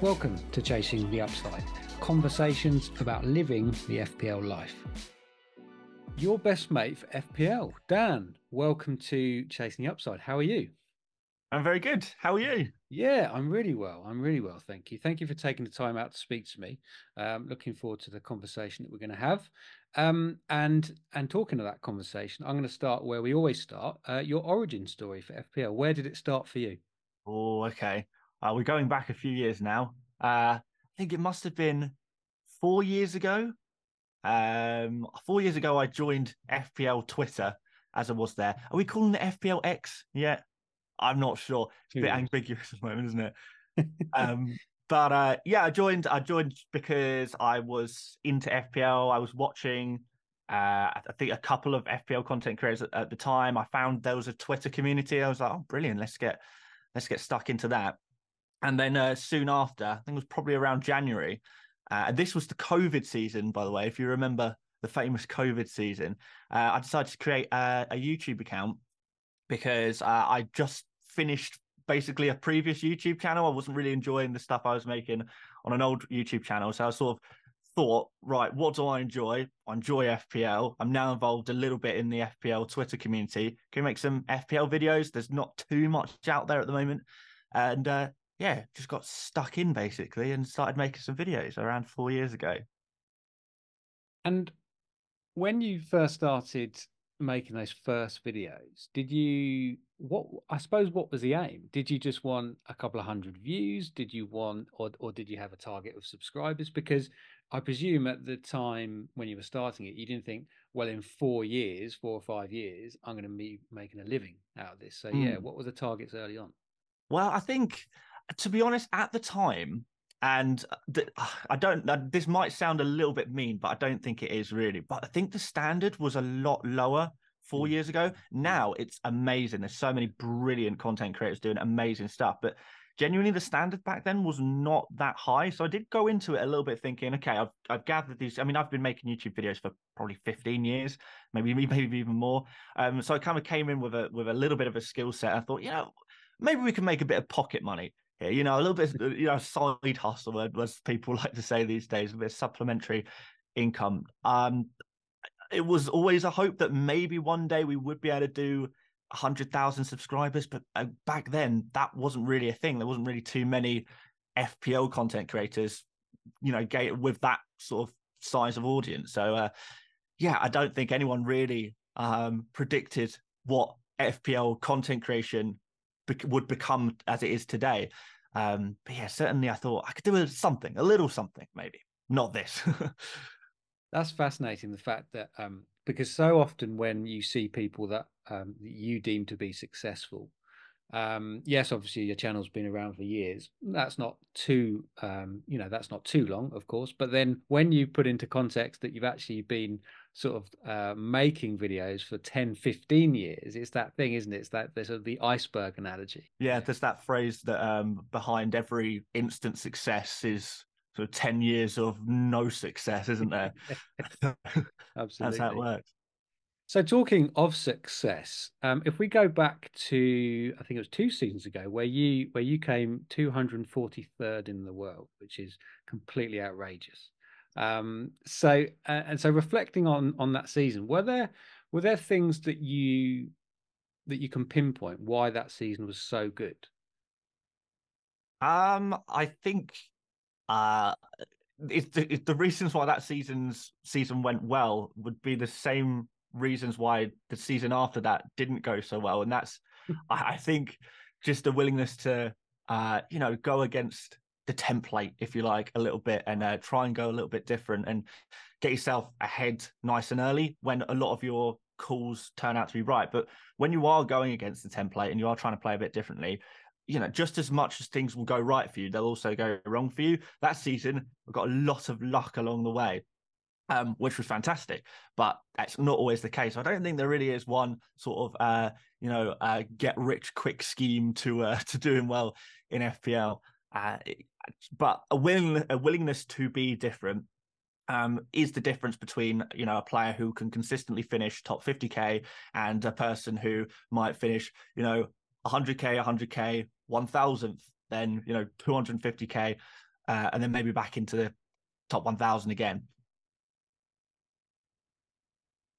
Welcome to Chasing the Upside conversations about living the FPL life. Your best mate for FPL, Dan, welcome to Chasing the Upside. How are you? I'm very good. How are you? Yeah, I'm really well. I'm really well. Thank you. Thank you for taking the time out to speak to me. Um, looking forward to the conversation that we're going to have. Um, and and talking to that conversation, I'm going to start where we always start. Uh, your origin story for FPL. Where did it start for you? Oh, okay. Uh, we're going back a few years now. Uh, I think it must have been four years ago. Um, four years ago, I joined FPL Twitter as I was there. Are we calling it FPL X yet? I'm not sure. It's a bit ambiguous at the moment, isn't it? um, but uh, yeah, I joined. I joined because I was into FPL. I was watching. Uh, I think a couple of FPL content creators at, at, the time. I found there was a Twitter community. I was like, oh, brilliant! Let's get let's get stuck into that. And then uh, soon after, I think it was probably around January. Uh, this was the COVID season, by the way. If you remember the famous COVID season, uh, I decided to create a, a YouTube account because uh, I just finished basically a previous YouTube channel. I wasn't really enjoying the stuff I was making on an old YouTube channel. So I sort of thought, right, what do I enjoy? I enjoy FPL. I'm now involved a little bit in the FPL Twitter community. Can make some FPL videos? There's not too much out there at the moment. And uh, yeah, just got stuck in basically and started making some videos around four years ago. And when you first started making those first videos, did you what I suppose what was the aim? Did you just want a couple of hundred views? Did you want or or did you have a target of subscribers? Because I presume at the time when you were starting it, you didn't think, well, in four years, four or five years, I'm going to be making a living out of this. So mm. yeah, hmm. what were the targets early on? Well, I think to be honest, at the time, and I don't. This might sound a little bit mean, but I don't think it is really. But I think the standard was a lot lower four mm. years ago. Mm. Now it's amazing. There's so many brilliant content creators doing amazing stuff, but genuinely the standard back then was not that high. So I did go into it a little bit thinking, okay, I've I've gathered these. I mean, I've been making YouTube videos for probably 15 years, maybe maybe even more. Um, so I kind of came in with a with a little bit of a skill set. I thought, you know, maybe we can make a bit of pocket money here. You know, a little bit, you know, side hustle, as people like to say these days, a bit supplementary income. Um, it was always a hope that maybe one day we would be able to do 100,000 subscribers, but uh, back then that wasn't really a thing. There wasn't really too many FPL content creators, you know, with that sort of size of audience. So, uh, yeah, I don't think anyone really um, predicted what FPL content creation be- would become as it is today. Um, but yeah, certainly I thought I could do something, a little something, maybe not this. That's fascinating. The fact that um, because so often when you see people that um, you deem to be successful, um, yes, obviously your channel's been around for years. That's not too, um, you know, that's not too long, of course. But then when you put into context that you've actually been sort of uh, making videos for 10, 15 years, it's that thing, isn't it? It's that there's sort of the iceberg analogy. Yeah, there's that phrase that um, behind every instant success is sort of 10 years of no success, isn't there? Absolutely. That's how it works. So, talking of success, um, if we go back to I think it was two seasons ago, where you where you came 243rd in the world, which is completely outrageous. Um, so, uh, and so reflecting on on that season, were there were there things that you that you can pinpoint why that season was so good? Um, I think uh, it's the, it's the reasons why that season's season went well would be the same reasons why the season after that didn't go so well, and that's I, I think just a willingness to uh, you know go against the template, if you like, a little bit and uh, try and go a little bit different and get yourself ahead nice and early when a lot of your calls turn out to be right. But when you are going against the template and you are trying to play a bit differently, you know, just as much as things will go right for you, they'll also go wrong for you. That season, we got a lot of luck along the way, um, which was fantastic. But that's not always the case. I don't think there really is one sort of, uh, you know, uh, get rich quick scheme to uh, to doing well in FPL. Uh, but a willing a willingness to be different um, is the difference between you know a player who can consistently finish top 50k and a person who might finish you know 100k 100k 1000th then you know 250k uh, and then maybe back into the top 1000 again.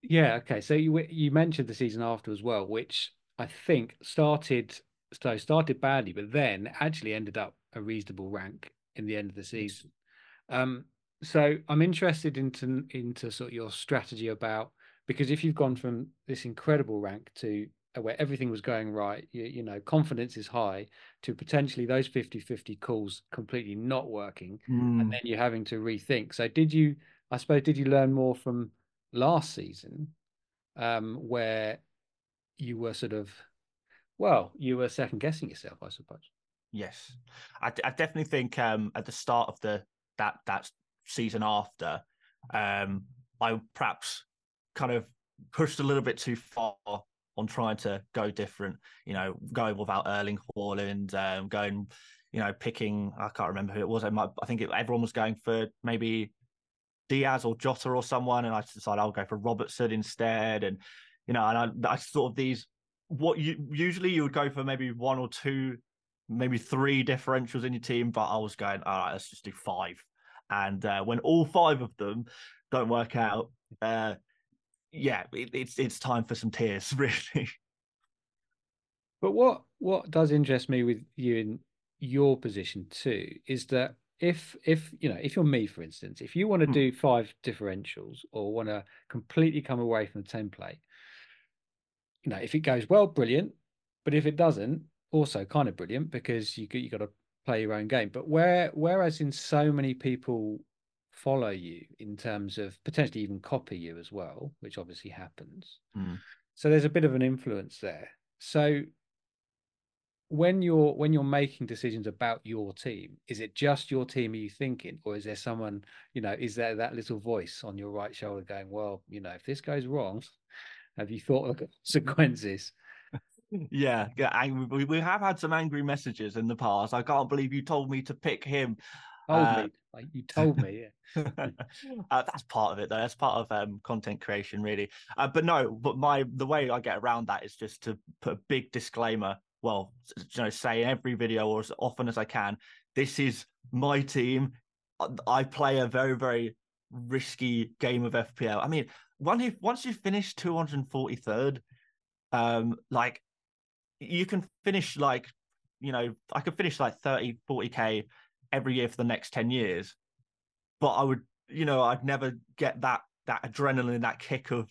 Yeah. Okay. So you you mentioned the season after as well, which I think started so started badly, but then actually ended up a reasonable rank in the end of the season. Um, so I'm interested into into sort of your strategy about because if you've gone from this incredible rank to where everything was going right, you, you know, confidence is high, to potentially those 50 50 calls completely not working, Mm. and then you're having to rethink. So, did you, I suppose, did you learn more from last season um, where you were sort of, well, you were second guessing yourself, I suppose? Yes, I, I definitely think um, at the start of the that that season after, um, I perhaps kind of pushed a little bit too far on trying to go different. You know, going without Erling Haaland, um, going, you know, picking. I can't remember who it was. I, might, I think it, everyone was going for maybe Diaz or Jota or someone, and I decided I'll go for Robertson instead. And you know, and I, I sort of these what you usually you would go for maybe one or two, maybe three differentials in your team, but I was going, all right, let's just do five. And uh, when all five of them don't work out, uh, yeah, it, it's it's time for some tears, really. But what what does interest me with you in your position too is that if if you know if you're me for instance if you want to hmm. do five differentials or want to completely come away from the template you know if it goes well brilliant but if it doesn't also kind of brilliant because you you got to play your own game but where whereas in so many people follow you in terms of potentially even copy you as well which obviously happens mm. so there's a bit of an influence there so when you're when you're making decisions about your team is it just your team are you thinking? Or is there someone you know is there that little voice on your right shoulder going well you know if this goes wrong have you thought of the consequences? Yeah, yeah I, we, we have had some angry messages in the past. I can't believe you told me to pick him. Told uh, me like you told me yeah. Uh, that's part of it though. That's part of um, content creation really. Uh, but no but my the way i get around that is just to put a big disclaimer well, you know, say in every video or as often as I can, this is my team. I play a very, very risky game of FPL. I mean, one if once you finish 243rd, um, like you can finish like, you know, I could finish like 30, 40k every year for the next 10 years. But I would, you know, I'd never get that that adrenaline, that kick of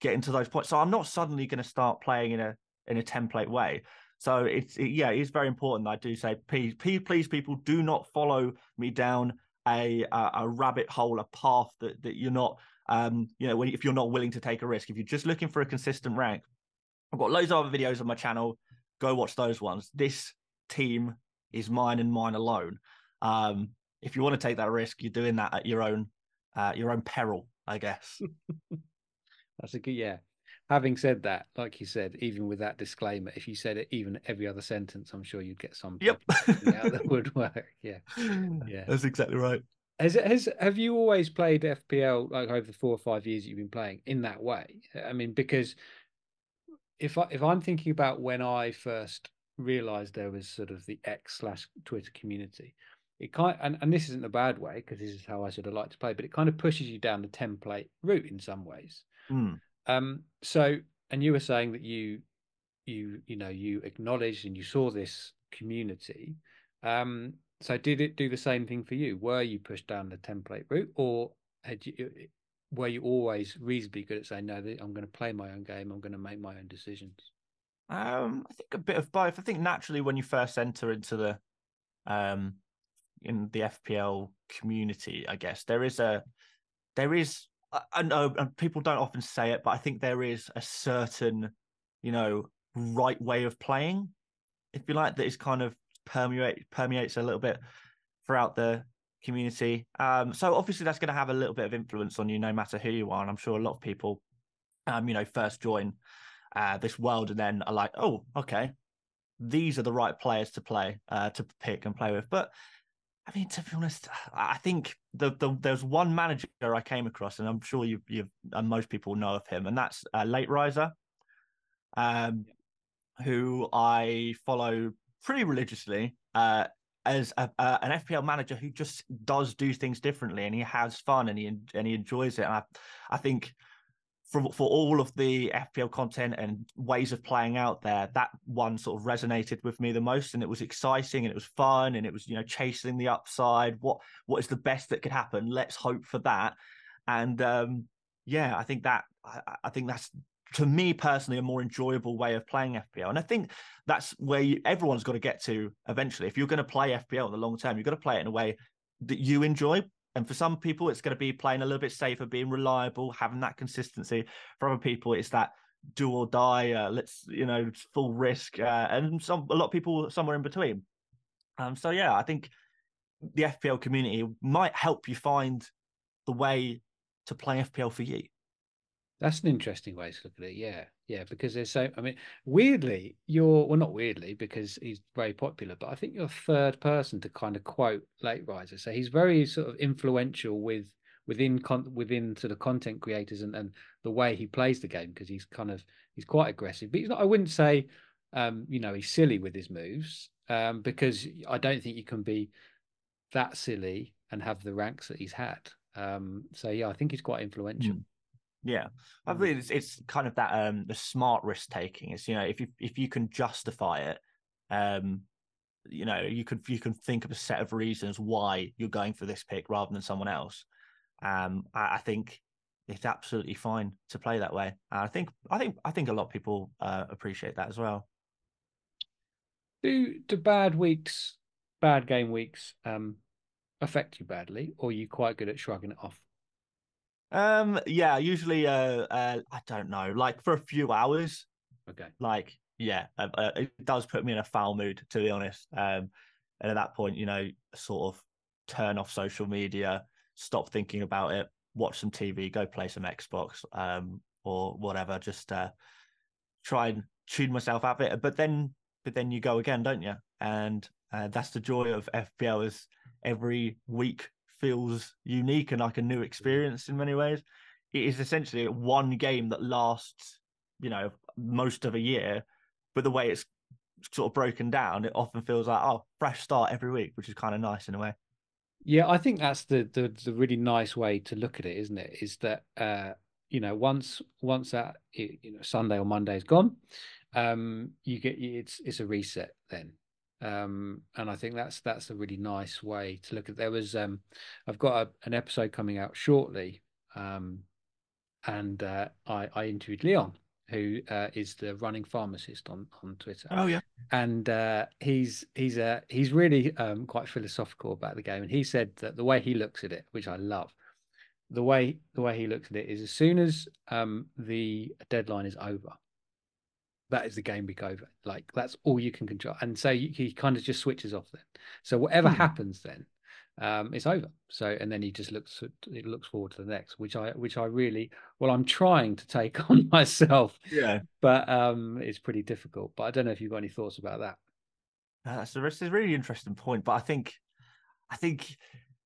getting to those points. So I'm not suddenly going to start playing in a in a template way. So it's it, yeah, it's very important. I do say, please, please, please, people, do not follow me down a a, a rabbit hole, a path that that you're not, um, you know, if you're not willing to take a risk. If you're just looking for a consistent rank, I've got loads of other videos on my channel. Go watch those ones. This team is mine and mine alone. Um, if you want to take that risk, you're doing that at your own uh, your own peril, I guess. That's a good yeah having said that, like you said, even with that disclaimer, if you said it even every other sentence, I'm sure you'd get some yep out that would work. Yeah, yeah, that's exactly right. Has it has have you always played FPL like over the four or five years you've been playing in that way? I mean, because if I if I'm thinking about when I first realized there was sort of the X slash Twitter community, it kind and, and this isn't a bad way because this is how I sort of like to play, but it kind of pushes you down the template route in some ways. Mm. Um, so, and you were saying that you, you, you know, you acknowledged and you saw this community. Um, so, did it do the same thing for you? Were you pushed down the template route, or had you, were you always reasonably good at saying, "No, I'm going to play my own game. I'm going to make my own decisions"? Um, I think a bit of both. I think naturally, when you first enter into the, um, in the FPL community, I guess there is a, there is I know people don't often say it, but I think there is a certain, you know, right way of playing, if you like, that is kind of permeate permeates a little bit throughout the community. Um, so obviously that's going to have a little bit of influence on you, no matter who you are. And I'm sure a lot of people, um, you know, first join uh, this world and then are like, oh, okay, these are the right players to play, uh, to pick and play with. But I mean, to be honest, I think the, the there's one manager I came across, and I'm sure you you and most people know of him, and that's uh, Late Riser, um, who I follow pretty religiously. Uh, as a, uh, an FPL manager who just does do things differently and he has fun and he and he enjoys it. And I, I think for for all of the FPL content and ways of playing out there, that one sort of resonated with me the most, and it was exciting and it was fun and it was you know chasing the upside. What what is the best that could happen? Let's hope for that. And um, yeah, I think that I, I think that's to me personally a more enjoyable way of playing FPL. And I think that's where you, everyone's got to get to eventually. If you're going to play FPL in the long term, you've got to play it in a way that you enjoy. And for some people, it's going to be playing a little bit safer, being reliable, having that consistency. For other people, it's that do or die. Uh, let's you know full risk, uh, and some a lot of people somewhere in between. Um, so yeah, I think the FPL community might help you find the way to play FPL for you. That's an interesting way to look at it. Yeah. Yeah. Because there's so, I mean, weirdly, you're, well, not weirdly because he's very popular, but I think you're third person to kind of quote Late Riser. So he's very sort of influential with, within con- within sort of content creators and, and the way he plays the game because he's kind of he's quite aggressive but he's not I wouldn't say um you know he's silly with his moves um because I don't think you can be that silly and have the ranks that he's had um so yeah I think he's quite influential mm. Yeah, I believe mm. it's, it's kind of that um the smart risk taking. Is you know if you if you can justify it, um, you know you could you can think of a set of reasons why you're going for this pick rather than someone else. Um, I, I think it's absolutely fine to play that way. And I think I think I think a lot of people uh, appreciate that as well. Do do bad weeks, bad game weeks, um, affect you badly, or are you quite good at shrugging it off? Um, yeah, usually, uh, uh, I don't know, like for a few hours. Okay. Like, yeah, uh, uh, it does put me in a foul mood, to be honest. Um, and at that point, you know, sort of turn off social media, stop thinking about it, watch some TV, go play some Xbox, um, or whatever. Just uh, try and tune myself out of it. But then, but then you go again, don't you? And uh, that's the joy of FPL is every week feels unique and like a new experience in many ways. It is essentially one game that lasts, you know, most of a year, but the way it's sort of broken down, it often feels like oh, fresh start every week, which is kind of nice in a way. Yeah, I think that's the the, the really nice way to look at it, isn't it? Is that uh, you know once once that you know Sunday or Monday is gone, um, you get it's it's a reset then um, and I think that's that's a really nice way to look at. There was um, I've got a, an episode coming out shortly, um, and uh, I, I interviewed Leon, who uh, is the running pharmacist on on Twitter. Oh yeah, and uh, he's he's uh, he's really um, quite philosophical about the game, and he said that the way he looks at it, which I love, the way the way he looks at it is as soon as um, the deadline is over, that is the game week over. Like that's all you can control. And so he, he kind of just switches off then. So whatever hmm. happens then, um, it's over. So and then he just looks it looks forward to the next, which I which I really well I'm trying to take on myself. Yeah. But um, it's pretty difficult. But I don't know if you've got any thoughts about that. Uh, that's a, that's a really interesting point. But I think I think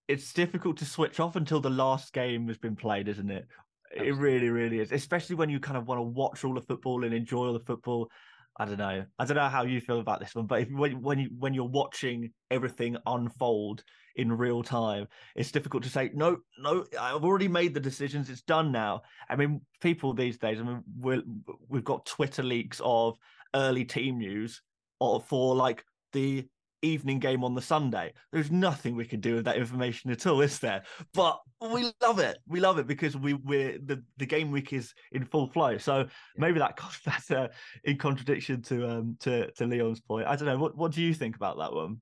it's difficult to switch off until the last game has been played, isn't it? It really, really is. Especially when you kind of want to watch all the football and enjoy all the football. I don't know. I don't know how you feel about this one, but if when when you when you're watching everything unfold in real time, it's difficult to say no, no. I've already made the decisions. It's done now. I mean, people these days. I mean, we we've got Twitter leaks of early team news or for like the evening game on the Sunday. There's nothing we can do with that information at all, is there? But we love it. We love it because we we're the, the game week is in full flow. So maybe that that's uh, in contradiction to um to to Leon's point. I don't know. What what do you think about that one?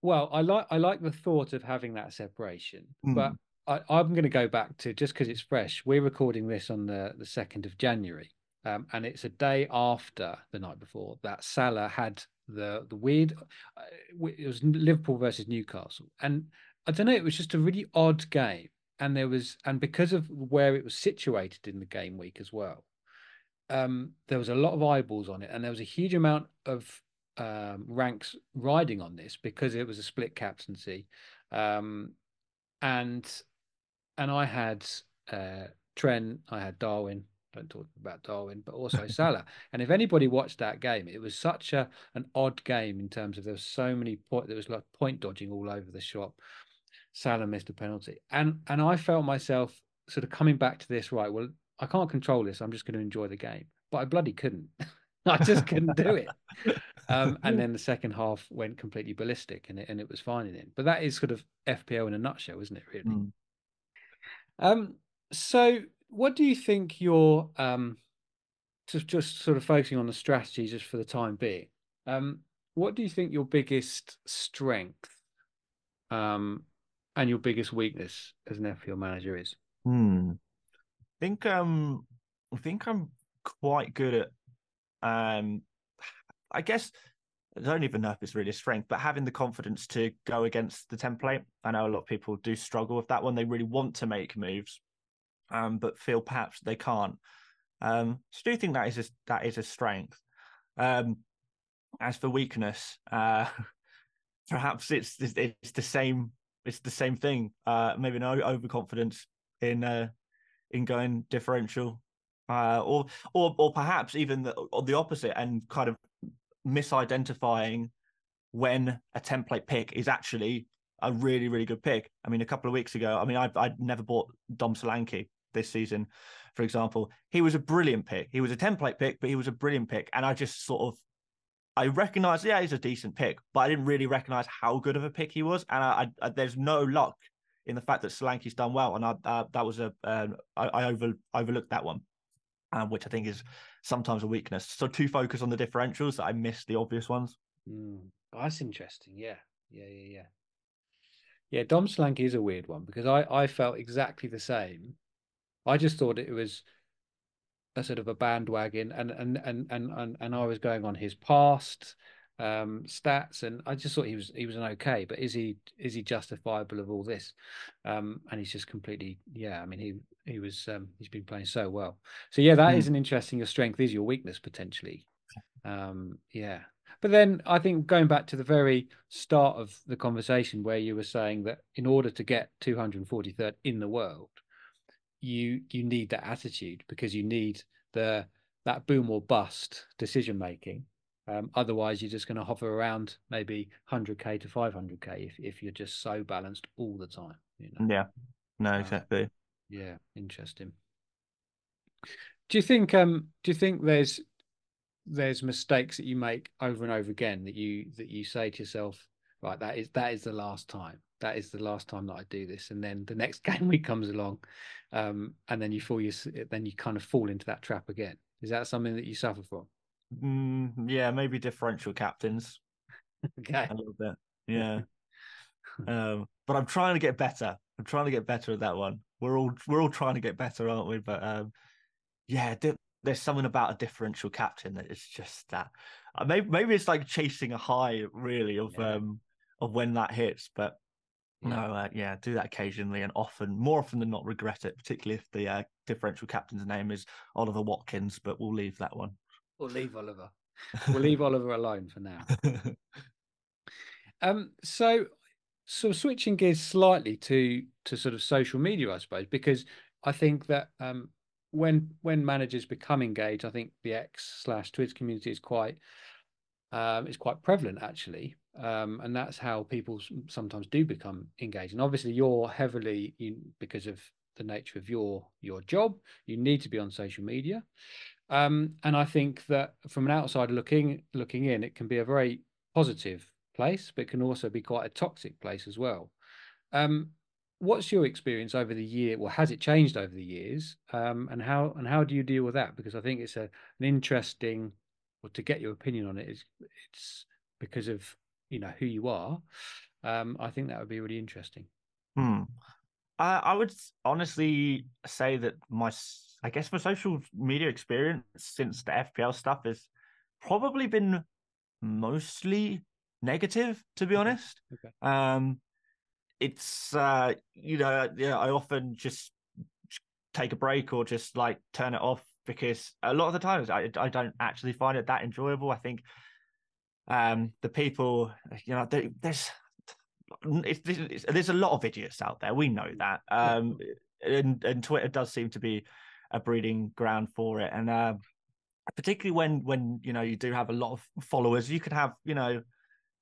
Well, I like I like the thought of having that separation, mm. but I, I'm going to go back to just because it's fresh. We're recording this on the the second of January. Um, and it's a day after the night before that Salah had the the weird. Uh, it was Liverpool versus Newcastle, and I don't know. It was just a really odd game, and there was, and because of where it was situated in the game week as well, um, there was a lot of eyeballs on it, and there was a huge amount of um, ranks riding on this because it was a split captaincy, um, and and I had uh, Trent, I had Darwin, don't talk about Darwin, but also Salah. And if anybody watched that game, it was such a an odd game in terms of there was so many point there was like point dodging all over the shop. Salah missed a penalty, and and I felt myself sort of coming back to this. Right, well, I can't control this. I'm just going to enjoy the game, but I bloody couldn't. I just couldn't do it. Um, and then the second half went completely ballistic, and it and it was fine in it. But that is sort of FPL in a nutshell, isn't it? Really. Mm. Um. So, what do you think your um, just just sort of focusing on the strategy just for the time being? Um, what do you think your biggest strength, um, and your biggest weakness as an FPL manager is? Hmm. I think um, I think I'm quite good at um I guess I don't even know if it's really a strength, but having the confidence to go against the template. I know a lot of people do struggle with that one. They really want to make moves, um, but feel perhaps they can't. Um, so do you think that is a, that is a strength? Um, as for weakness, uh, perhaps it's, it's, it's the same it's the same thing. Uh, maybe no overconfidence in uh, in going differential, uh, or or or perhaps even the, or the opposite, and kind of misidentifying when a template pick is actually a really, really good pick. I mean, a couple of weeks ago, I mean, I I never bought Dom Solanke this season, for example. He was a brilliant pick. He was a template pick, but he was a brilliant pick. And I just sort of I recognized, yeah, he's a decent pick, but I didn't really recognize how good of a pick he was. And I, I, there's no luck in the fact that Solanke's done well, and I, uh, that was a uh, I, I over overlooked that one, um, which I think is sometimes a weakness. So too focused on the differentials that I missed the obvious ones. Mm, that's interesting. Yeah, yeah, yeah, yeah. Yeah, Dom Solanke is a weird one because I I felt exactly the same. I just thought it was a sort of a bandwagon, and and and and and, and I was going on his past um, stats, and I just thought he was he was an okay. But is he is he justifiable of all this? Um, and he's just completely yeah. I mean he he was um, he's been playing so well. So yeah, that mm. is an interesting. Your strength is your weakness potentially. Um, yeah, but then I think going back to the very start of the conversation where you were saying that in order to get 243rd in the world, you you need that attitude because you need the that boom or bust decision making um, otherwise, you're just going to hover around maybe 100k to 500k if, if you're just so balanced all the time. You know? Yeah, no, exactly. Uh, yeah, interesting. Do you think um do you think there's there's mistakes that you make over and over again that you that you say to yourself, right, that is that is the last time. That is the last time that I do this, and then the next game week comes along, um, and then you fall you then you kind of fall into that trap again. Is that something that you suffer from? Mm, yeah, maybe differential captains. okay. A little bit. Yeah. um, but I'm trying to get better. I'm trying to get better at that one. We're all we're all trying to get better, aren't we? But um, yeah, there's something about a differential captain that is just that. Uh, maybe maybe it's like chasing a high, really, of yeah. um of when that hits. But yeah. no, uh, yeah, do that occasionally and often, more often than not, regret it. Particularly if the uh, differential captain's name is Oliver Watkins. But we'll leave that one. We'll leave Oliver. We'll leave Oliver alone for now. um, so, so switching gears slightly to to sort of social media, I suppose, because I think that um, when when managers become engaged, I think the X slash Twitter community is quite um, is quite prevalent actually, um, and that's how people sometimes do become engaged. And obviously, you're heavily because of the nature of your your job, you need to be on social media. Um, and I think that from an outsider looking looking in, it can be a very positive place, but can also be quite a toxic place as well. Um, what's your experience over the year? Well, has it changed over the years? Um, and how and how do you deal with that? Because I think it's a an interesting, well, to get your opinion on it is it's because of you know who you are. Um, I think that would be really interesting. Hmm. I, I would honestly say that my I guess my social media experience since the FPL stuff has probably been mostly negative, to be honest. Okay. Um, it's uh, you know, yeah, I often just take a break or just like turn it off because a lot of the times I I don't actually find it that enjoyable. I think um the people you know there's it's, it's, there's a lot of idiots out there we know that um and and twitter does seem to be a breeding ground for it. And uh, particularly when when you know you do have a lot of followers, you could have you know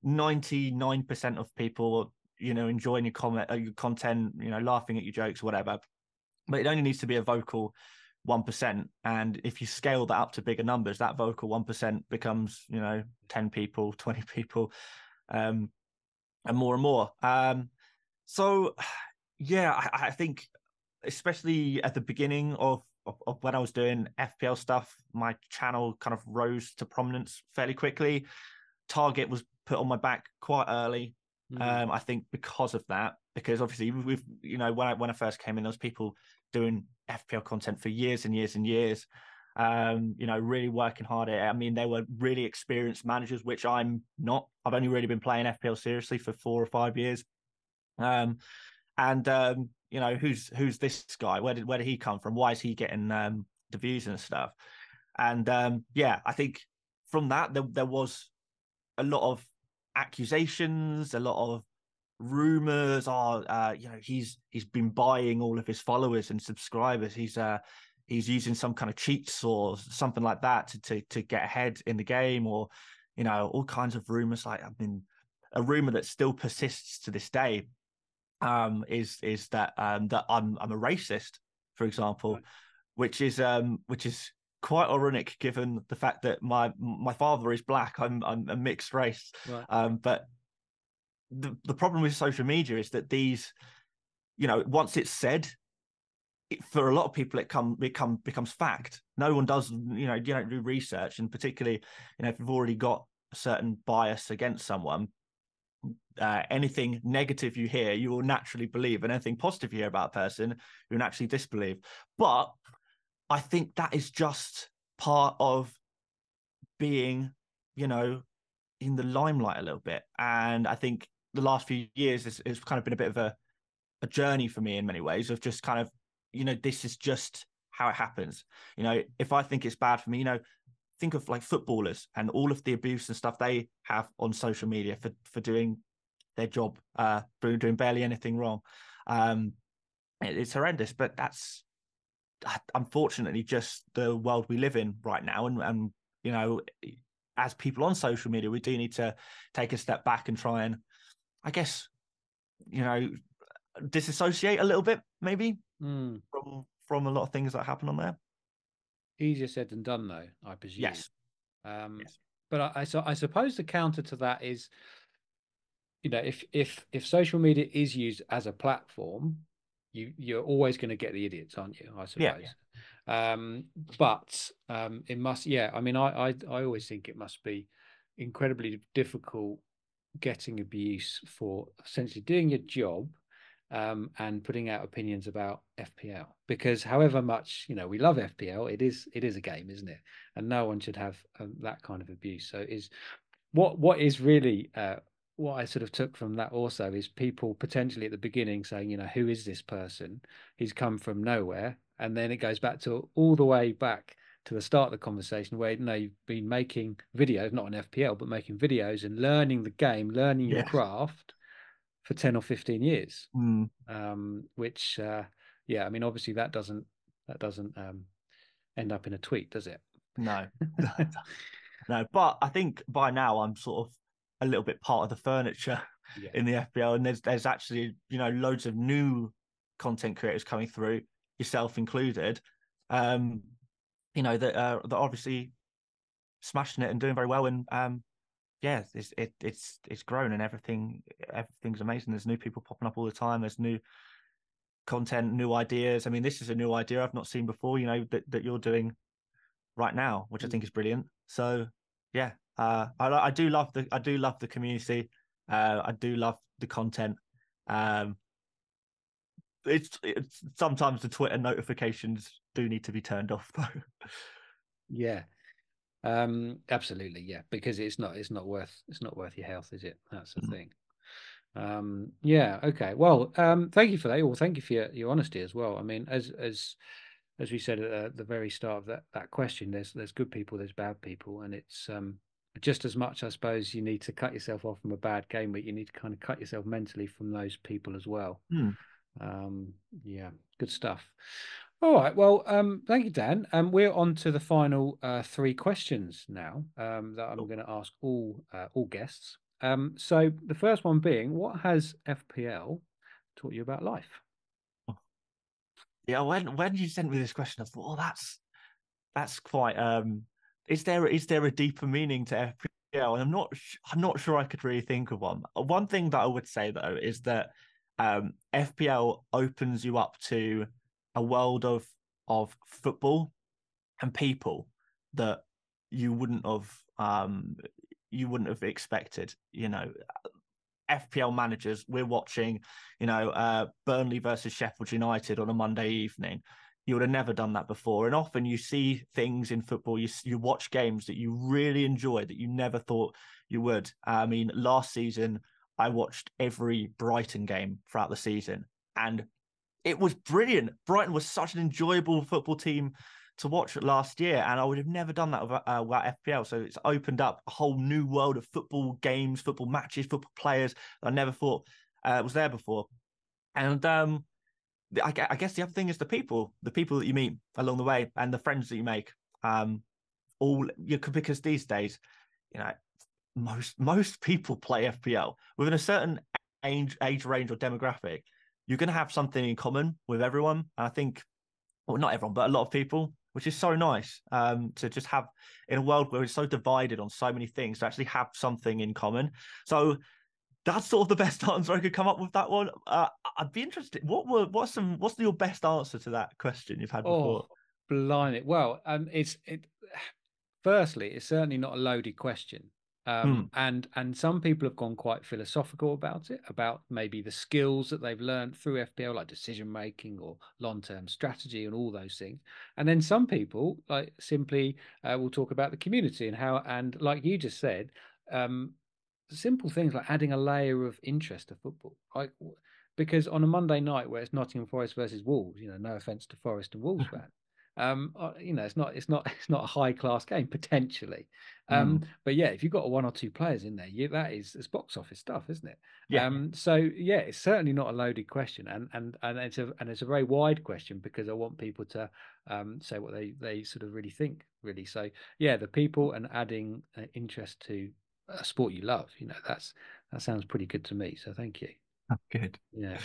ninety nine percent of people you know enjoying your comment, uh, your content, you know, laughing at your jokes, whatever. But it only needs to be a vocal one percent, and if you scale that up to bigger numbers, that vocal one percent becomes you know ten people, twenty people, um, and more and more. Um, so yeah, I, I think especially at the beginning of, of, of when I was doing FPL stuff, my channel kind of rose to prominence fairly quickly. Target was put on my back quite early. Mm. Um, I think because of that, because obviously we've you know when I when I first came in, there was people doing FPL content for years and years and years. Um, you know, really working hard at it. I mean, they were really experienced managers, which I'm not. I've only really been playing FPL seriously for four or five years. Um, and um, you know, who's who's this guy? Where did where did he come from? Why is he getting um, the views and stuff? And um, yeah, I think from that there there was a lot of accusations, a lot of rumors. Are uh, you know he's he's been buying all of his followers and subscribers. He's uh he's using some kind of cheats or something like that to to to get ahead in the game, or you know all kinds of rumors. Like I mean, a rumor that still persists to this day um, is is that um, that I'm I'm a racist, for example, right. which is um, which is quite ironic given the fact that my my father is black. I'm I'm a mixed race, right. um, but the the problem with social media is that these, you know, once it's said, it, for a lot of people it come become becomes fact. No one does, you know, you don't do research, and particularly, you know, if you've already got a certain bias against someone, uh, anything negative you hear, you will naturally believe, and anything positive you hear about a person, you will naturally disbelieve. But I think that is just part of being, you know, in the limelight a little bit. And I think the last few years has, kind of been a bit of a, a journey for me in many ways of just kind of, you know, this is just how it happens. You know, if I think it's bad for me, you know, think of like footballers and all of the abuse and stuff they have on social media for for doing their job, uh, doing barely anything wrong. Um, it, it's horrendous, but that's uh, unfortunately just the world we live in right now. And, and you know, as people on social media, we do need to take a step back and try and, I guess, you know, disassociate a little bit, maybe mm. from from a lot of things that happen on there. Easier said than done, though. I presume. Yes. Um, yes. But I, I, so I suppose the counter to that is you know if if if social media is used as a platform you you're always going to get the idiots aren't you i suppose yeah, yeah. um but um it must yeah i mean I, I i always think it must be incredibly difficult getting abuse for essentially doing your job um, and putting out opinions about FPL because however much you know we love FPL, it is it is a game, isn't it? And no one should have um, that kind of abuse. So is what what is really uh, what I sort of took from that also is people potentially at the beginning saying, you know, who is this person? He's come from nowhere. And then it goes back to all the way back to the start of the conversation where, you know, you've been making videos, not on FPL, but making videos and learning the game, learning your craft for 10 or 15 years. Mm. Um, which, uh, yeah, I mean, obviously that doesn't, that doesn't um, end up in a tweet, does it? No. no, but I think by now I'm sort of a little bit part of the furniture yeah. in the FPL. And there's there's actually you know loads of new content creators coming through, yourself included. Um, you know that uh, that obviously smashing it and doing very well. And um, yeah, it's it, it's it's grown and everything everything's amazing. There's new people popping up all the time. There's new content, new ideas. I mean, this is a new idea I've not seen before. You know that that you're doing right now, which I mm. think is brilliant. So yeah, uh, I, I do love the I do love the community. Uh, I do love the content. Um, it's, it's sometimes the Twitter notifications do need to be turned off though. yeah, um, absolutely, yeah, because it's not it's not worth it's not worth your health, is it? That's the mm-hmm. thing. Um, yeah, okay. Well, um, thank you for that. Well, thank you for your, your honesty as well. I mean, as as as we said at the very start of that that question, there's there's good people, there's bad people, and it's um just as much, I suppose, you need to cut yourself off from a bad game, but you need to kind of cut yourself mentally from those people as well. Hmm. Um, yeah, good stuff. All right. Well, um, thank you, Dan. Um, we're on to the final uh, three questions now um, that I'm Cool. going to ask all uh, all guests. Um, so the first one being, what has FPL taught you about life? Yeah, when when you sent me this question, I thought, oh, that's that's quite. Um, is there is there a deeper meaning to FPL? And I'm not I'm not sure I could really think of one. One thing that I would say though is that um, FPL opens you up to a world of of football and people that you wouldn't have um you wouldn't have expected. You know, FPL managers, we're watching, you know, uh, Burnley versus Sheffield United on a Monday evening. You would have never done that before. And often you see things in football, you, you watch games that you really enjoy that you never thought you would. I mean, last season, I watched every Brighton game throughout the season and it was brilliant. Brighton was such an enjoyable football team to watch last year, and I would have never done that without, uh, without FPL. So it's opened up a whole new world of football games, football matches, football players that I never thought uh, was there before. And um, I, I guess the other thing is the people, the people that you meet along the way, and the friends that you make. Um, all because these days, you know, most most people play FPL within a certain age age range or demographic. You're going to have something in common with everyone. And I think, well, not everyone, but a lot of people, which is so nice um, to just have in a world where it's so divided on so many things to actually have something in common. So that's sort of the best answer I could come up with that one. Uh, I'd be interested. What were what's some what's your best answer to that question you've had before? Oh, blimey. Well, um, it's it. Firstly, it's certainly not a loaded question. Um, and and some people have gone quite philosophical about it, about maybe the skills that they've learned through FPL, like decision making or long term strategy and all those things. And then some people like simply uh, will talk about the community and how, and like you just said, um, simple things like adding a layer of interest to football, like because on a Monday night where it's Nottingham Forest versus Wolves, you know, no offense to Forest and Wolves fans, um, uh, you know, it's not, it's not, it's not a high class game potentially, um, but yeah, if you've got one or two players in there, you, that is it's box office stuff, isn't it? Yeah. Um, so yeah, it's certainly not a loaded question, and and and it's a and it's a very wide question because I want people to um, say what they they sort of really think, really. So yeah, the people and adding uh, interest to a sport you love, you know, that's that sounds pretty good to me. So thank you. Good. Yeah.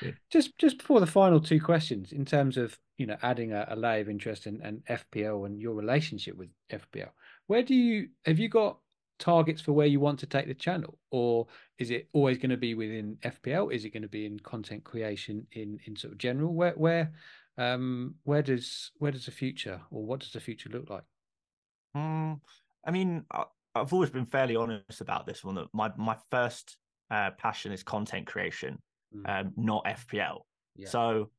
Good. Just just before the final two questions, in terms of you know adding a, a layer of interest in, and FPL and your relationship with FPL, where do you have you got targets for where you want to take the channel, or is it always going to be within FPL? Is it going to be in content creation in in sort of general? Where where um where does where does the future or what does the future look like? Mm, I mean, I, I've always been fairly honest about this one. That my my first uh, passion is content creation, Mm, um, not FPL. yeah. So,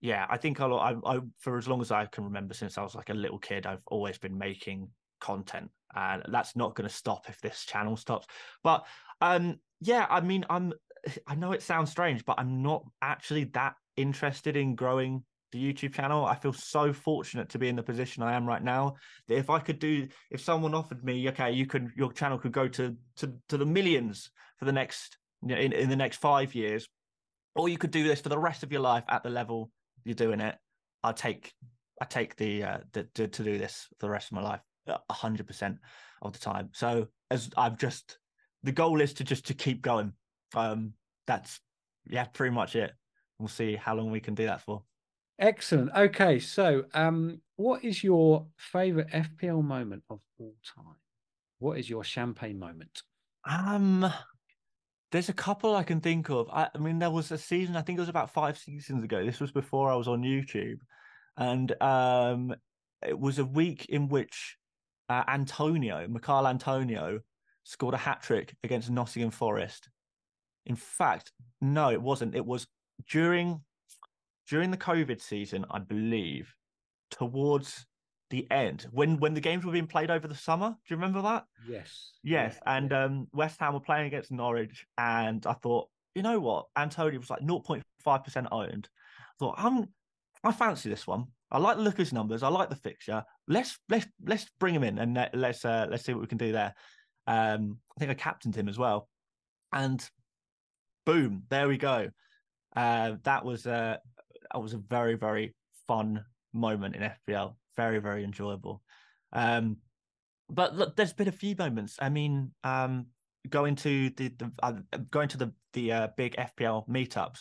yeah, I think I'll, I, I for as long as I can remember, since I was like a little kid, I've always been making content, and that's not going to stop if this channel stops. But um, yeah, I mean, I'm. I know it sounds strange, but I'm not actually that interested in growing the YouTube channel. I feel so fortunate to be in the position I am right now. That if I could do, if someone offered me, okay, you could, your channel could go to to to the millions for the next you know, in in the next five years, or you could do this for the rest of your life at the level you're doing it. I take I take the uh the, to, to do this for the rest of my life a hundred percent of the time. So as I've just the goal is to just to keep going. Um that's yeah, pretty much it. We'll see how long we can do that for. Excellent. Okay, so um, what is your favorite FPL moment of all time? What is your champagne moment? Um, there's a couple I can think of. I, I mean, there was a season. I think it was about five seasons ago. This was before I was on YouTube, and um, it was a week in which uh, Antonio, Mikhail Antonio, scored a hat trick against Nottingham Forest. In fact, no, it wasn't. It was during during the COVID season, I believe, towards the end when when the games were being played over the summer. Do you remember that? Yes. Yes, yeah, and um, West Ham were playing against Norwich, and I thought, you know what, Antonio was like 0.5 percent owned. I thought, I'm, I fancy this one. I like the look of his numbers. I like the fixture. Let's let's let's bring him in and let, let's uh, let's see what we can do there. Um, I think I captained him as well, and boom, there we go. Uh, that was uh, that was a very very fun moment in FPL. Very, very enjoyable. Um, but look, there's been a few moments. I mean, um, going to the, the uh, going to the the uh, big FPL meetups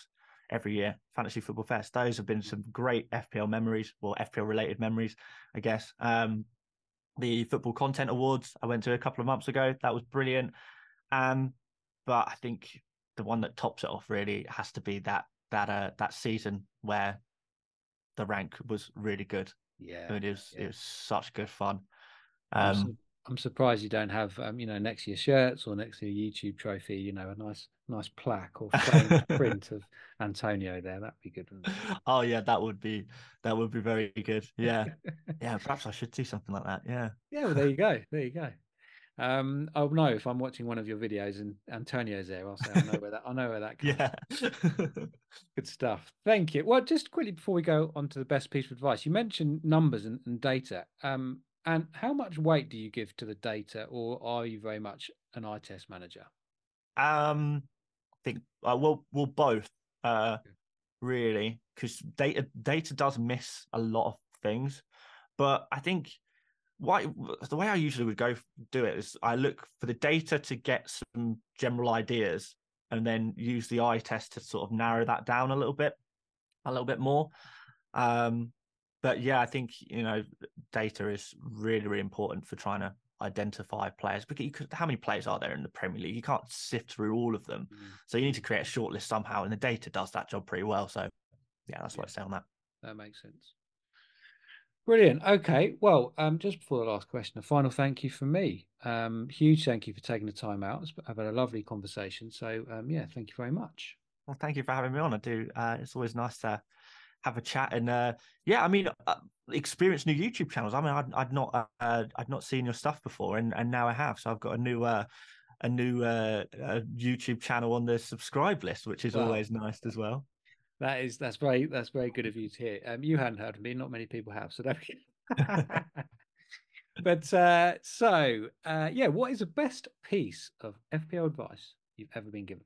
every year, Fantasy Football Fest. Those have been some great FPL memories, or FPL related memories, I guess. Um, the Football Content Awards I went to a couple of months ago. That was brilliant. Um, but I think the one that tops it off really has to be that that uh that season where the rank was really good. Yeah, it was yeah. it was such good fun. Um, I'm, su- I'm, surprised you don't have um, you know next to your shirts or next to your YouTube trophy, you know, a nice nice plaque or print of Antonio there. That'd be good. Oh yeah, that would be that would be very good. Yeah, yeah. Perhaps I should do something like that. Yeah. Yeah. Well, there you go. There you go. Um, I'll know if I'm watching one of your videos and Antonio's there. I'll say I know where that I know where that comes. Yeah, good stuff. Thank you. Well, just quickly before we go on to the best piece of advice, you mentioned numbers and, and data. Um, and how much weight do you give to the data, or are you very much an eye test manager? Um, I think uh, we'll we'll both uh, really because data data does miss a lot of things, but I think why the way I usually would go do it is I look for the data to get some general ideas and then use the eye test to sort of narrow that down a little bit, a little bit more. Um, but yeah, I think you know data is really really important for trying to identify players because you could, how many players are there in the Premier League? You can't sift through all of them, mm. so you need to create a short list somehow, and the data does that job pretty well. So yeah, that's what I say on that. That makes sense. Brilliant. Okay. Well, um, just before the last question, a final thank you from me. Um, huge thank you for taking the time out. I've had a lovely conversation. So, um, yeah, thank you very much. Well, thank you for having me on. I do. Uh, it's always nice to have a chat and uh, yeah, I mean, uh, experience new YouTube channels. I mean, I'd, I'd not, uh, I'd not seen your stuff before, and and now I have. So I've got a new, uh, a new uh, YouTube channel on the subscribe list, which is wow. always nice as well. That is that's very that's very good of you to hear. Um, you hadn't heard of me, not many people have, so don't. but uh, so uh, yeah, what is the best piece of FPL advice you've ever been given?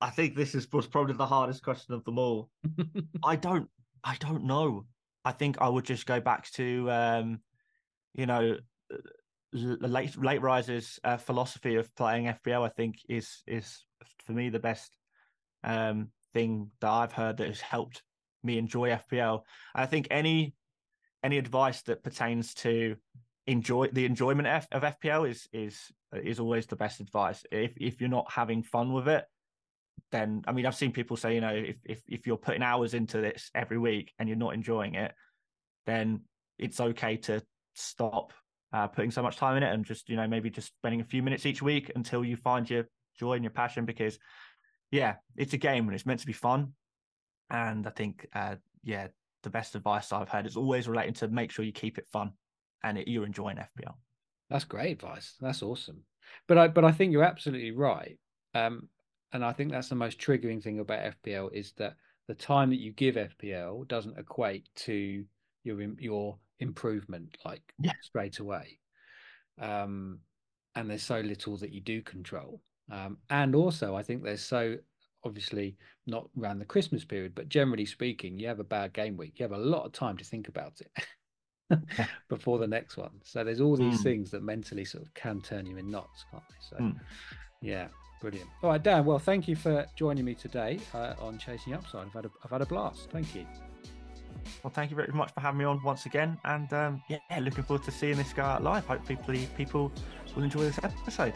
I think this is was probably the hardest question of them all. I don't I don't know. I think I would just go back to um, you know late late risers uh, philosophy of playing FPL. I think is is for me the best um, thing that I've heard that has helped me enjoy FPL. I think any any advice that pertains to enjoy the enjoyment of FPL is is is always the best advice. If if you're not having fun with it, then I mean I've seen people say you know if if if you're putting hours into this every week and you're not enjoying it, then it's okay to stop uh, putting so much time in it and just you know maybe just spending a few minutes each week until you find your joy and your passion because yeah, it's a game and it's meant to be fun. And I think, uh, yeah, the best advice I've had is always relating to make sure you keep it fun and it, you're enjoying FPL. That's great advice. That's awesome. But I, but I think you're absolutely right. Um, and I think that's the most triggering thing about FPL is that the time that you give FPL doesn't equate to your your improvement like yeah. straight away. Um, and there's so little that you do control. Um, and also, I think there's so obviously not around the Christmas period, but generally speaking, you have a bad game week. You have a lot of time to think about it before the next one. So there's all these mm. things that mentally sort of can turn you in knots, can't they? So, mm. yeah, brilliant. All right, Dan. Well, thank you for joining me today uh, on Chasing Upside. I've had a, I've had a blast. Thank you. Well, thank you very much for having me on once again, and um, yeah, looking forward to seeing this guy live. Hopefully, people will enjoy this episode.